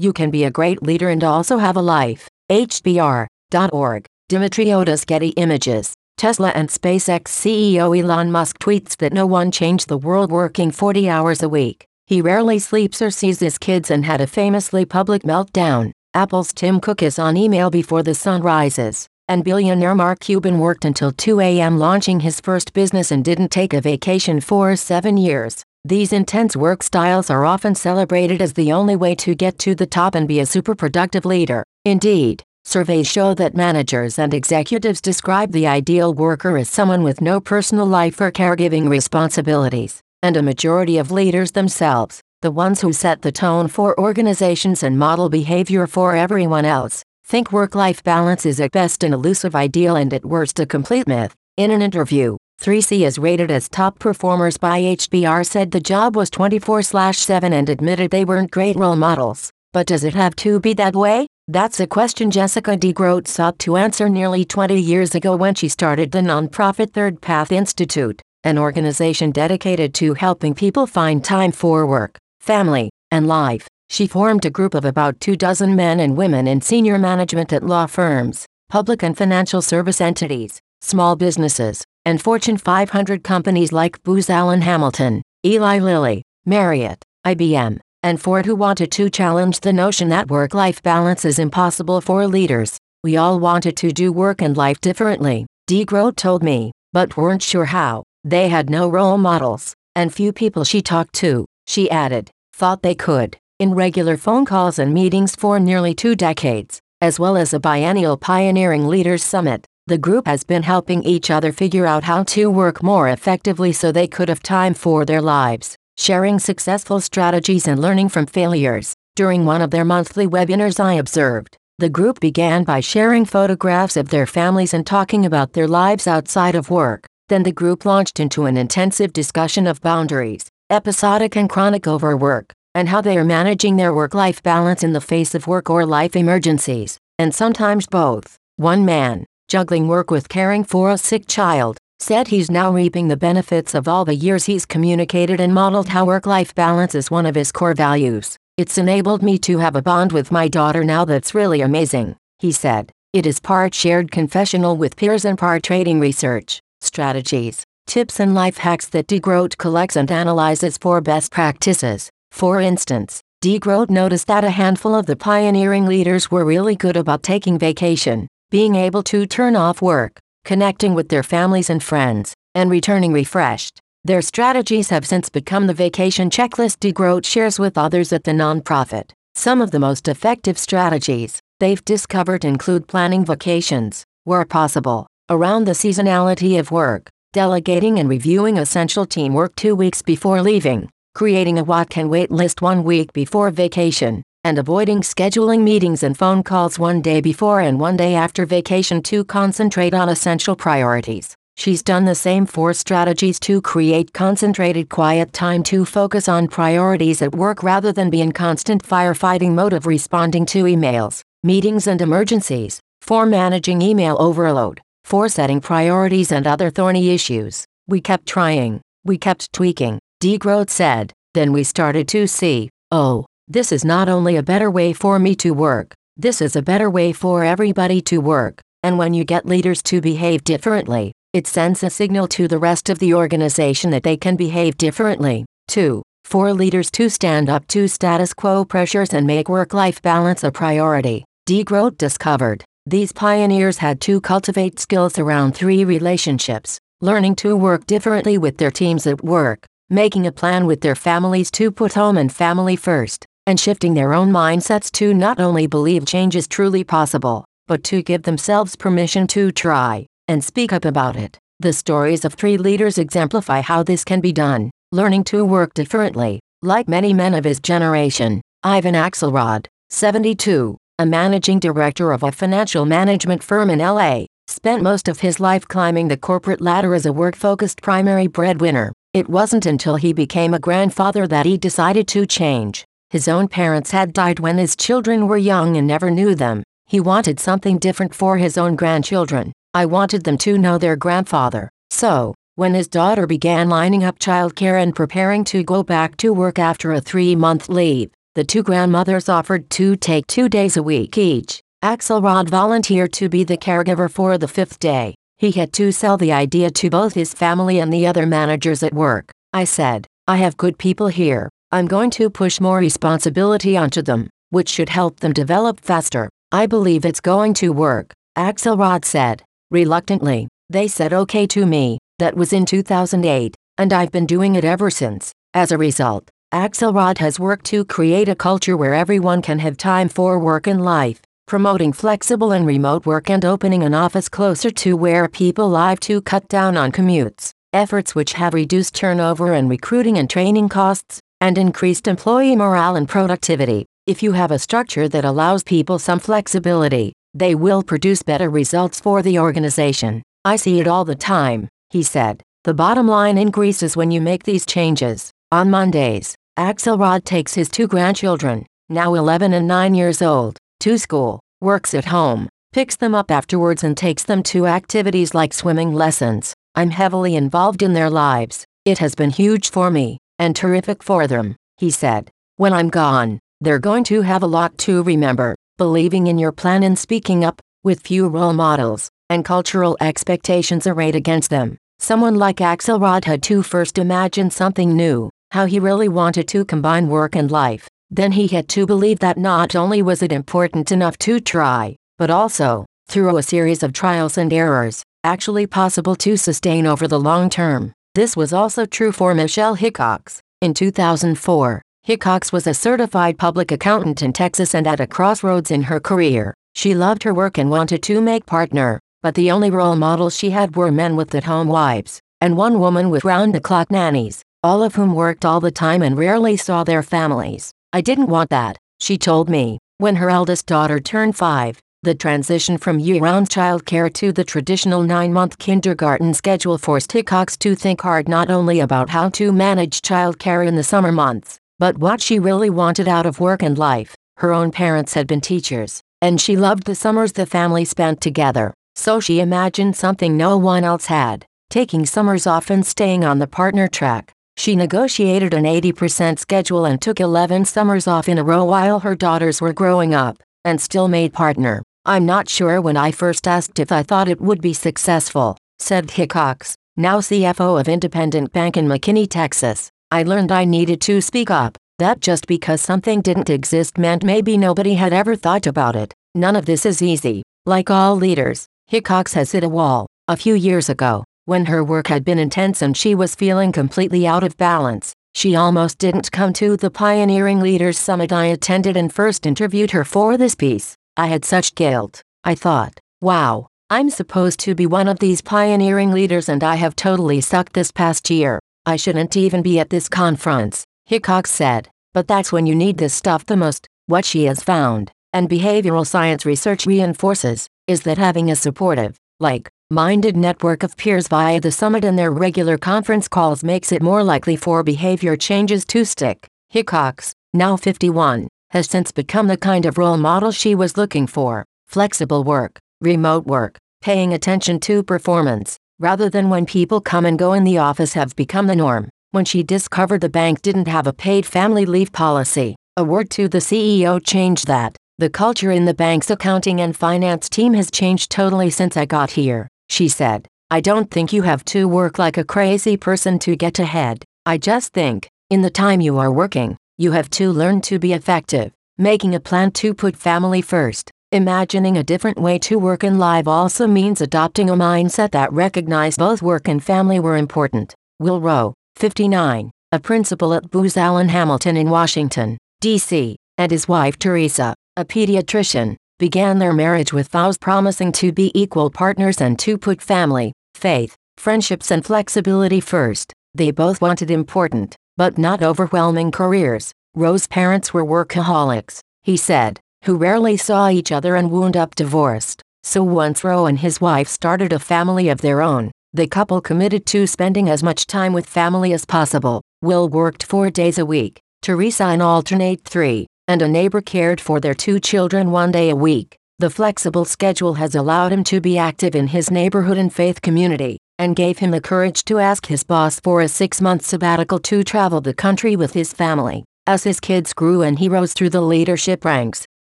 You can be a great leader and also have a life. HBR.org. Dimitri Otis Getty Images. Tesla and SpaceX CEO Elon Musk tweets that no one changed the world working 40 hours a week. He rarely sleeps or sees his kids and had a famously public meltdown. Apple's Tim Cook is on email before the sun rises. And billionaire Mark Cuban worked until 2 a.m. launching his first business and didn't take a vacation for seven years. These intense work styles are often celebrated as the only way to get to the top and be a super productive leader. Indeed, surveys show that managers and executives describe the ideal worker as someone with no personal life or caregiving responsibilities, and a majority of leaders themselves, the ones who set the tone for organizations and model behavior for everyone else, think work life balance is at best an elusive ideal and at worst a complete myth. In an interview, 3C is rated as top performers by HBR said the job was 24 7 and admitted they weren't great role models. But does it have to be that way? That's a question Jessica DeGroot sought to answer nearly 20 years ago when she started the nonprofit Third Path Institute, an organization dedicated to helping people find time for work, family, and life. She formed a group of about two dozen men and women in senior management at law firms, public and financial service entities, small businesses, and Fortune 500 companies like Booz Allen Hamilton, Eli Lilly, Marriott, IBM, and Ford who wanted to challenge the notion that work-life balance is impossible for leaders. We all wanted to do work and life differently, DeGroot told me, but weren't sure how. They had no role models, and few people she talked to, she added, thought they could in regular phone calls and meetings for nearly two decades, as well as a biennial Pioneering Leaders Summit. The group has been helping each other figure out how to work more effectively so they could have time for their lives, sharing successful strategies and learning from failures. During one of their monthly webinars, I observed the group began by sharing photographs of their families and talking about their lives outside of work. Then the group launched into an intensive discussion of boundaries, episodic and chronic overwork, and how they are managing their work life balance in the face of work or life emergencies, and sometimes both. One man, juggling work with caring for a sick child, said he's now reaping the benefits of all the years he's communicated and modeled how work life balance is one of his core values. It's enabled me to have a bond with my daughter now that's really amazing, he said. It is part shared confessional with peers and part trading research, strategies, tips and life hacks that DeGroot collects and analyzes for best practices. For instance, DeGroot noticed that a handful of the pioneering leaders were really good about taking vacation, being able to turn off work, connecting with their families and friends, and returning refreshed. Their strategies have since become the vacation checklist DeGroot shares with others at the nonprofit. Some of the most effective strategies they've discovered include planning vacations, where possible, around the seasonality of work, delegating and reviewing essential teamwork two weeks before leaving, creating a what can wait list one week before vacation, and avoiding scheduling meetings and phone calls one day before and one day after vacation to concentrate on essential priorities. She's done the same four strategies to create concentrated quiet time to focus on priorities at work rather than be in constant firefighting mode of responding to emails, meetings and emergencies, for managing email overload, for setting priorities and other thorny issues. We kept trying, we kept tweaking, DeGroot said, then we started to see, oh, this is not only a better way for me to work, this is a better way for everybody to work. And when you get leaders to behave differently, it sends a signal to the rest of the organization that they can behave differently. 2. For leaders to stand up to status quo pressures and make work life balance a priority. DeGroot discovered these pioneers had to cultivate skills around three relationships learning to work differently with their teams at work, making a plan with their families to put home and family first, and shifting their own mindsets to not only believe change is truly possible, but to give themselves permission to try and speak up about it. The stories of three leaders exemplify how this can be done, learning to work differently. Like many men of his generation, Ivan Axelrod, 72, a managing director of a financial management firm in LA, spent most of his life climbing the corporate ladder as a work focused primary breadwinner. It wasn't until he became a grandfather that he decided to change. His own parents had died when his children were young and never knew them. He wanted something different for his own grandchildren. I wanted them to know their grandfather. So, when his daughter began lining up childcare and preparing to go back to work after a three month leave, The two grandmothers offered to take two days a week each. Axelrod volunteered to be the caregiver for the fifth day. He had to sell the idea to both his family and the other managers at work. I said, I have good people here. I'm going to push more responsibility onto them, which should help them develop faster. I believe it's going to work, Axelrod said. Reluctantly, they said okay to me. That was in 2008, and I've been doing it ever since. As a result, Axelrod has worked to create a culture where everyone can have time for work and life promoting flexible and remote work and opening an office closer to where people live to cut down on commutes, efforts which have reduced turnover and recruiting and training costs, and increased employee morale and productivity. If you have a structure that allows people some flexibility, they will produce better results for the organization. I see it all the time, he said. The bottom line increases when you make these changes. On Mondays, Axelrod takes his two grandchildren, now 11 and 9 years old, to school, works at home, picks them up afterwards and takes them to activities like swimming lessons. I'm heavily involved in their lives. It has been huge for me, and terrific for them, he said. When I'm gone, they're going to have a lot to remember. Believing in your plan and speaking up, with few role models, and cultural expectations arrayed against them. Someone like Axelrod had to first imagine something new, how he really wanted to combine work and life. Then he had to believe that not only was it important enough to try, but also, through a series of trials and errors, actually possible to sustain over the long term. This was also true for Michelle Hickox. In 2004, Hickox was a certified public accountant in Texas and at a crossroads in her career. She loved her work and wanted to make partner, but the only role models she had were men with at-home wives, and one woman with round-the-clock nannies, all of whom worked all the time and rarely saw their families. I didn't want that, she told me. When her eldest daughter turned five, the transition from year-round childcare to the traditional nine-month kindergarten schedule forced Hickox to think hard not only about how to manage childcare in the summer months, but what she really wanted out of work and life. Her own parents had been teachers, and she loved the summers the family spent together, so she imagined something no one else had, taking summers off and staying on the partner track. She negotiated an 80% schedule and took 11 summers off in a row while her daughters were growing up, and still made partner. I'm not sure when I first asked if I thought it would be successful, said Hickox, now CFO of Independent Bank in McKinney, Texas. I learned I needed to speak up, that just because something didn't exist meant maybe nobody had ever thought about it. None of this is easy. Like all leaders, Hickox has hit a wall. A few years ago, when her work had been intense and she was feeling completely out of balance, she almost didn't come to the Pioneering Leaders Summit I attended and first interviewed her for this piece. I had such guilt. I thought, wow, I'm supposed to be one of these pioneering leaders and I have totally sucked this past year. I shouldn't even be at this conference, Hickox said. But that's when you need this stuff the most. What she has found, and behavioral science research reinforces, is that having a supportive, like, minded network of peers via the summit and their regular conference calls makes it more likely for behavior changes to stick. Hickox, now 51, has since become the kind of role model she was looking for. Flexible work, remote work, paying attention to performance, rather than when people come and go in the office have become the norm. When she discovered the bank didn't have a paid family leave policy, a word to the CEO changed that. The culture in the bank's accounting and finance team has changed totally since I got here she said. I don't think you have to work like a crazy person to get ahead. I just think, in the time you are working, you have to learn to be effective, making a plan to put family first. Imagining a different way to work and live also means adopting a mindset that recognized both work and family were important. Will Rowe, 59, a principal at Booz Allen Hamilton in Washington, D.C., and his wife Teresa, a pediatrician, began their marriage with vows promising to be equal partners and to put family, faith, friendships and flexibility first. They both wanted important, but not overwhelming careers. Rowe's parents were workaholics, he said, who rarely saw each other and wound up divorced. So once Rowe and his wife started a family of their own, the couple committed to spending as much time with family as possible. Will worked four days a week, Teresa an alternate three, and a neighbor cared for their two children one day a week. The flexible schedule has allowed him to be active in his neighborhood and faith community, and gave him the courage to ask his boss for a six month sabbatical to travel the country with his family. As his kids grew and he rose through the leadership ranks,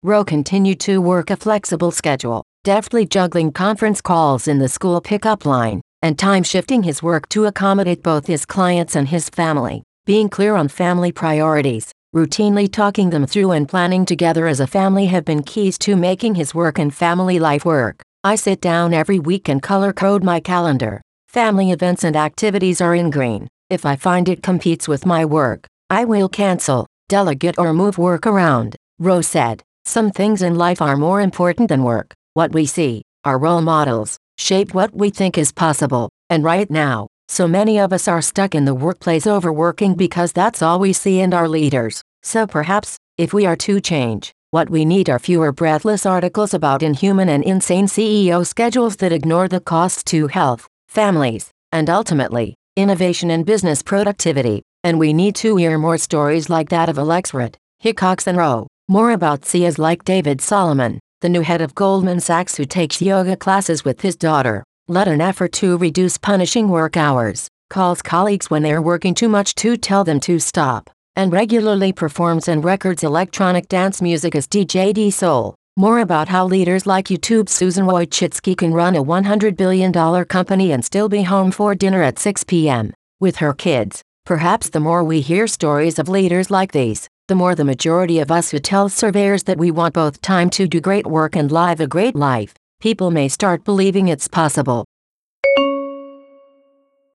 Rowe continued to work a flexible schedule, deftly juggling conference calls in the school pickup line, and time shifting his work to accommodate both his clients and his family. Being clear on family priorities, routinely talking them through and planning together as a family have been keys to making his work and family life work. I sit down every week and color code my calendar. Family events and activities are in green. If I find it competes with my work, I will cancel, delegate or move work around. Rowe said, Some things in life are more important than work. What we see, our role models, shape what we think is possible. And right now, so many of us are stuck in the workplace overworking because that's all we see in our leaders. So perhaps, if we are to change, what we need are fewer breathless articles about inhuman and insane CEO schedules that ignore the costs to health, families, and ultimately, innovation and business productivity. And we need to hear more stories like that of Axelrod, Hickox and Rowe. More about CEOs like David Solomon, the new head of Goldman Sachs who takes yoga classes with his daughter, led an effort to reduce punishing work hours, calls colleagues when they're working too much to tell them to stop, and regularly performs and records electronic dance music as DJ D-Sol. More about how leaders like YouTube's Susan Wojcicki can run a $100 billion company and still be home for dinner at 6 p.m. with her kids. Perhaps the more we hear stories of leaders like these, the more the majority of us who tell surveyors that we want both time to do great work and live a great life, people may start believing it's possible.